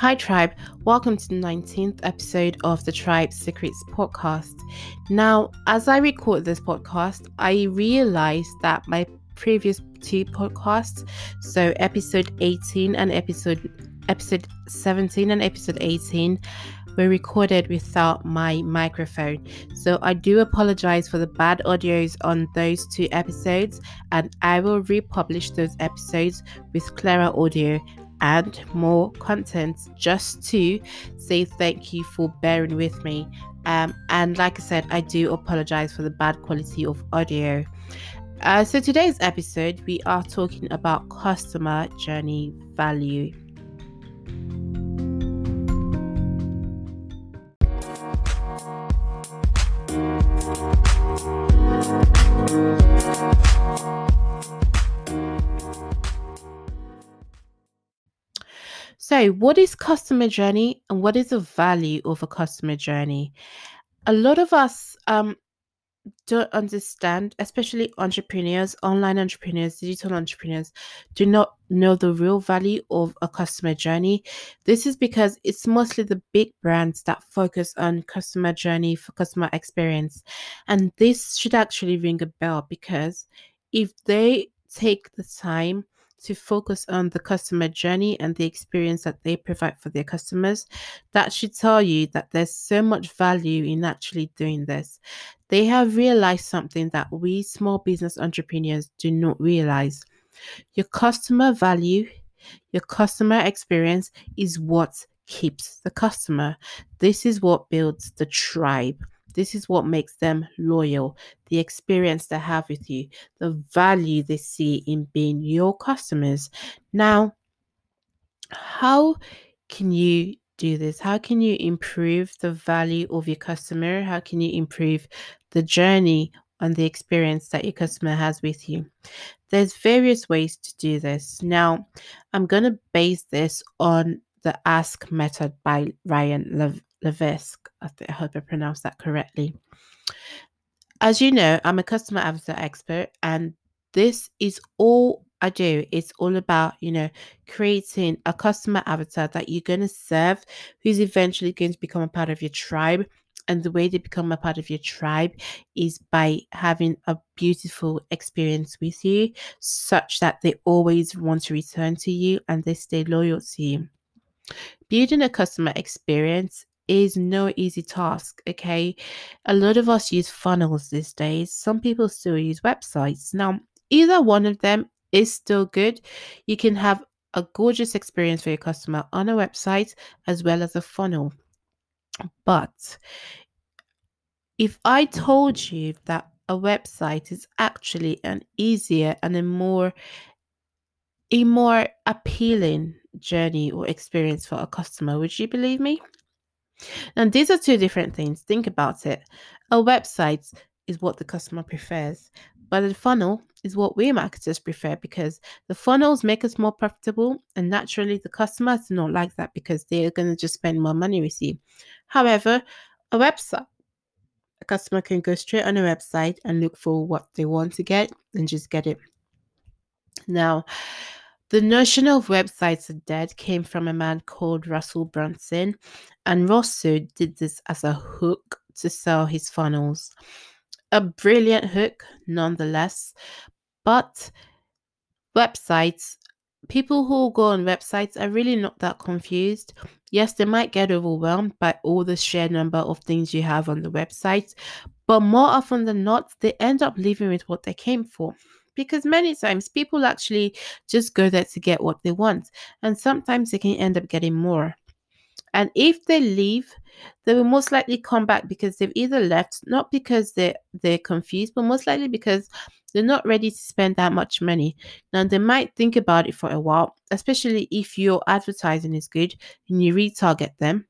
Hi, Tribe. Welcome to the 19th episode of the Tribe Secrets podcast. Now, as I record this podcast, I realized that my previous two podcasts, so episode 18 and episode episode 17 and episode 18, were recorded without my microphone. So I do apologize for the bad audios on those two episodes, and I will republish those episodes with clearer audio and more content just to say thank you for bearing with me. Um, and like I said, I do apologize for the bad quality of audio. Uh, so, today's episode, we are talking about customer journey value. What is customer journey and what is the value of a customer journey? A lot of us um, don't understand, especially entrepreneurs, online entrepreneurs, digital entrepreneurs, do not know the real value of a customer journey. This is because it's mostly the big brands that focus on customer journey for customer experience. And this should actually ring a bell because if they take the time to focus on the customer journey and the experience that they provide for their customers, that should tell you that there's so much value in actually doing this. They have realized something that we small business entrepreneurs do not realize. Your customer value, your customer experience is what keeps the customer. This is what builds the tribe. This is what makes them loyal, the experience they have with you, the value they see in being your customers. Now, how can you do this? How can you improve the value of your customer? How can you improve the journey and the experience that your customer has with you? There's various ways to do this. Now, I'm going to base this on the ask method by Ryan Lev- Levesque. I, I hope I pronounced that correctly. As you know, I'm a customer avatar expert, and this is all I do. It's all about, you know, creating a customer avatar that you're going to serve, who's eventually going to become a part of your tribe. And the way they become a part of your tribe is by having a beautiful experience with you, such that they always want to return to you and they stay loyal to you. Building a customer experience is no easy task, okay? A lot of us use funnels these days. Some people still use websites. Now, either one of them is still good. You can have a gorgeous experience for your customer on a website as well as a funnel. But if I told you that a website is actually an easier and a more a more appealing journey or experience for a customer, would you believe me? And these are two different things. Think about it. A website is what the customer prefers, but a funnel is what we marketers prefer because the funnels make us more profitable, and naturally, the customers do not like that because they are going to just spend more money with you. However, a website, a customer can go straight on a website and look for what they want to get and just get it. Now, the notion of websites are dead came from a man called Russell Brunson, and Russell did this as a hook to sell his funnels. A brilliant hook, nonetheless, but websites, people who go on websites are really not that confused. Yes, they might get overwhelmed by all the sheer number of things you have on the website, but more often than not, they end up leaving with what they came for because many times people actually just go there to get what they want, and sometimes they can end up getting more. And if they leave, they will most likely come back because they've either left not because they're they're confused, but most likely because they're not ready to spend that much money. Now they might think about it for a while, especially if your advertising is good and you retarget them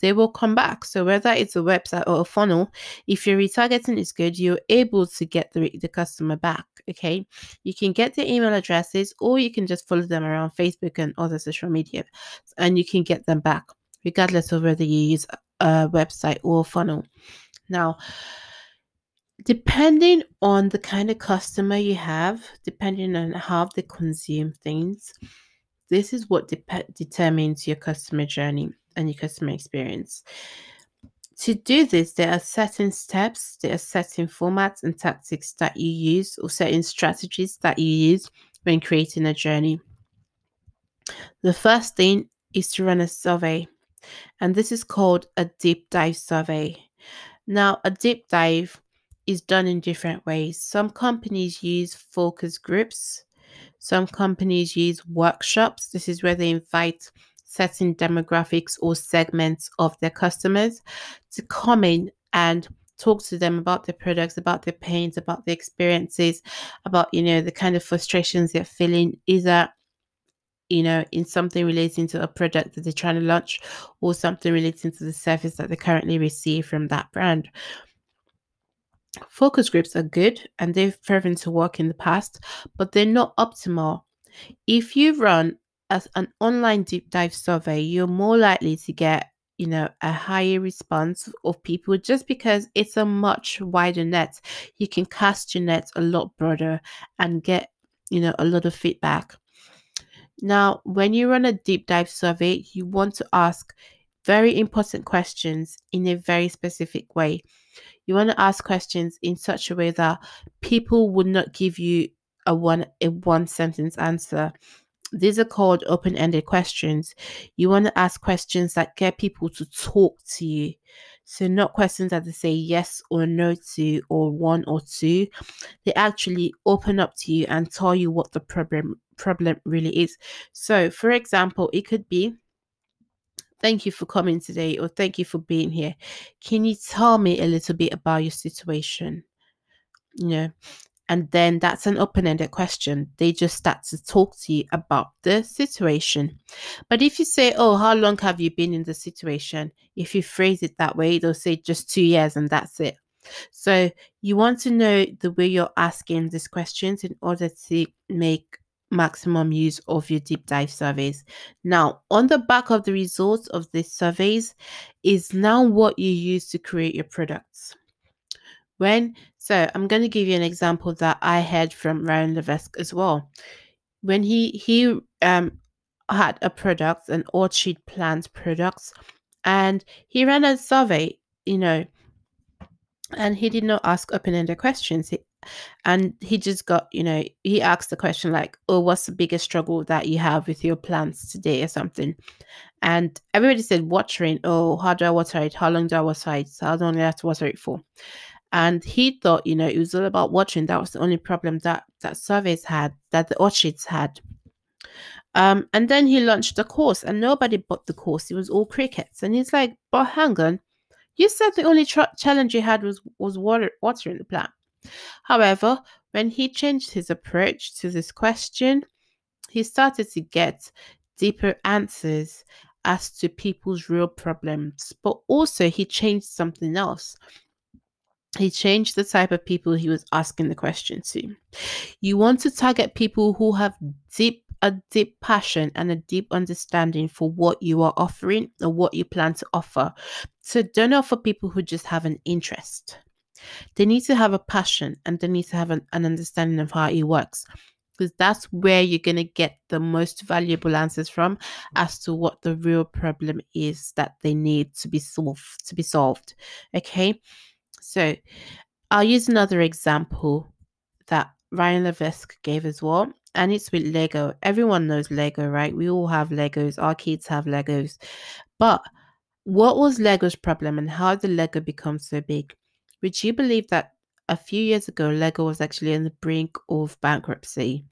they will come back. So whether it's a website or a funnel, if your retargeting is good, you're able to get the, the customer back. Okay. You can get their email addresses or you can just follow them around Facebook and other social media and you can get them back, regardless of whether you use a website or a funnel. Now, depending on the kind of customer you have, depending on how they consume things, This is what de- determines your customer journey and your customer experience. To do this, there are certain steps, there are certain formats and tactics that you use, or certain strategies that you use when creating a journey. The first thing is to run a survey, and this is called a deep dive survey. Now, a deep dive is done in different ways. Some companies use focus groups, some companies use workshops. This is where they invite certain demographics or segments of their customers to come in and talk to them about their products, about their pains, about their experiences, about, you know, the kind of frustrations they're feeling, either, you know, in something relating to a product that they're trying to launch or something relating to the service that they currently receive from that brand. Focus groups are good and they've proven to work in the past, but they're not optimal. If you run as an online deep dive survey, you're more likely to get, you know, a higher response of people just because it's a much wider net. You can cast your net a lot broader and get, you know, a lot of feedback. Now, when you run a deep dive survey, you want to ask very important questions in a very specific way. You want to ask questions in such a way that people would not give you a one a one sentence answer these are called open ended questions. You want to ask questions that get people to talk to you. So, not questions that they say yes or no to, or one or two. They actually open up to you and tell you what the problem problem really is. So, for example, it could be thank you for coming today or thank you for being here. Can you tell me a little bit about your situation? You know, and then that's an open ended question. They just start to talk to you about the situation. But if you say, Oh, how long have you been in the situation? If you phrase it that way, they'll say just two years and that's it. So you want to know the way you're asking these questions in order to make maximum use of your deep dive surveys. Now, on the back of the results of these surveys is now what you use to create your products. When so I'm going to give you an example that I had from Ryan Levesque as well. When he he um had a product, an orchid plant products, and he ran a survey, you know, and he did not ask open-ended questions. He, and he just got, you know, he asked the question like, "Oh, what's the biggest struggle that you have with your plants today?" or something. And everybody said watering. Oh, how do I water it? How long do I water it? How long do I have to water it for? And he thought, you know, it was all about watching. That was the only problem that that surveys had, that the orchids had. Um, and then he launched a course, and nobody bought the course. It was all crickets, and he's like, "But hang on, you said the only challenge you had was was water watering the plant." However, when he changed his approach to this question, he started to get deeper answers as to people's real problems. But also, he changed something else he changed the type of people he was asking the question to. You want to target people who have deep a deep passion and a deep understanding for what you are offering or what you plan to offer. So don't offer people who just have an interest. They need to have a passion and they need to have an, an understanding of how it works. Because that's where you're going to get the most valuable answers from as to what the real problem is that they need to be solved to be solved. Okay. So I'll use another example that Ryan Levesque gave as well, and it's with Lego. Everyone knows Lego, right? We all have Legos, our kids have Legos. But what was Lego's problem and how did Lego become so big? Would you believe that a few years ago, Lego was actually on the brink of bankruptcy?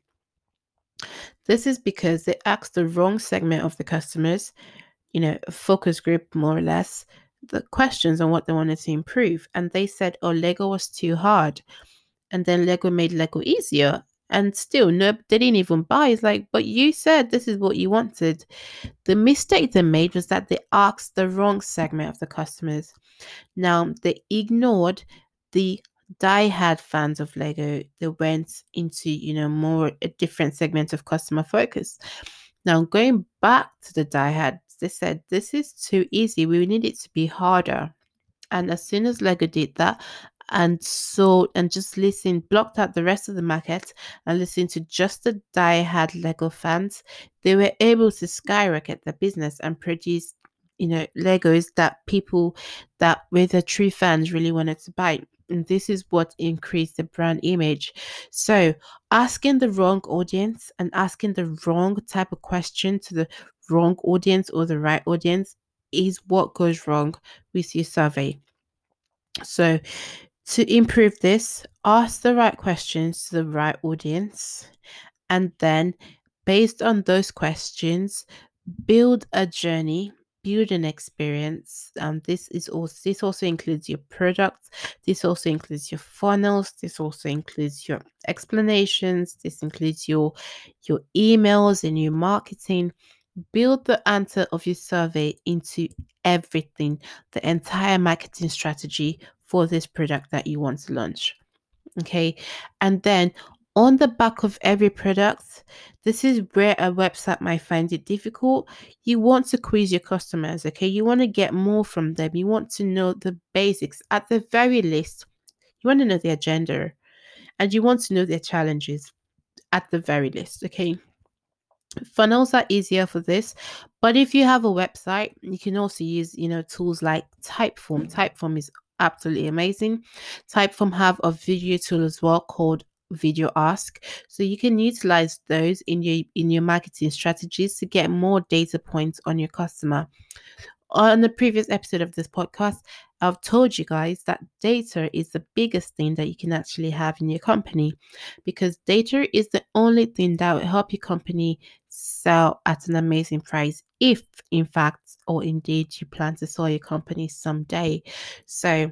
This is because they asked the wrong segment of the customers, you know, focus group more or less, the questions on what they wanted to improve. And they said, oh, Lego was too hard. And then Lego made Lego easier. And still, no, they didn't even buy. It's like, but you said this is what you wanted. The mistake they made was that they asked the wrong segment of the customers. Now, they ignored the die-hard fans of Lego. They went into, you know, more a different segment of customer focus. Now, going back to the die-hard they said, This is too easy. We need it to be harder. And as soon as Lego did that, and sold and just listened, blocked out the rest of the market and listened to just the die-hard Lego fans, they were able to skyrocket their business and produce, you know, Legos that people that were the true fans really wanted to buy. And this is what increased the brand image. So, asking the wrong audience and asking the wrong type of question to the wrong audience or the right audience is what goes wrong with your survey. So, to improve this, ask the right questions to the right audience, and then based on those questions, build a journey build an experience. Um, this is also this also includes your products. This also includes your funnels. This also includes your explanations. This includes your your emails and your marketing. Build the answer of your survey into everything, the entire marketing strategy for this product that you want to launch. Okay, and then on the back of every product, this is where a website might find it difficult. You want to quiz your customers, okay? You want to get more from them. You want to know the basics. At the very least, you want to know their gender and you want to know their challenges at the very least, okay? Funnels are easier for this, but if you have a website, you can also use, you know, tools like Typeform. Mm. Typeform is absolutely amazing. Typeform have a video tool as well called video ask so you can utilize those in your in your marketing strategies to get more data points on your customer on the previous episode of this podcast i've told you guys that data is the biggest thing that you can actually have in your company because data is the only thing that will help your company sell at an amazing price if in fact or indeed you plan to sell your company someday. So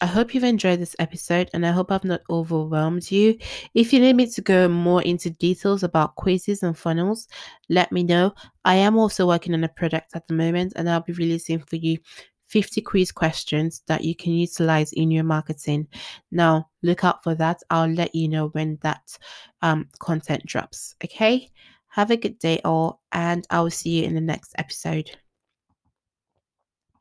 I hope you've enjoyed this episode and I hope I've not overwhelmed you. If you need me to go more into details about quizzes and funnels, let me know. I am also working on a product at the moment and I'll be releasing for you 50 quiz questions that you can utilize in your marketing. Now, look out for that. I'll let you know when that um, content drops. Okay? Have a good day, all, and I will see you in the next episode.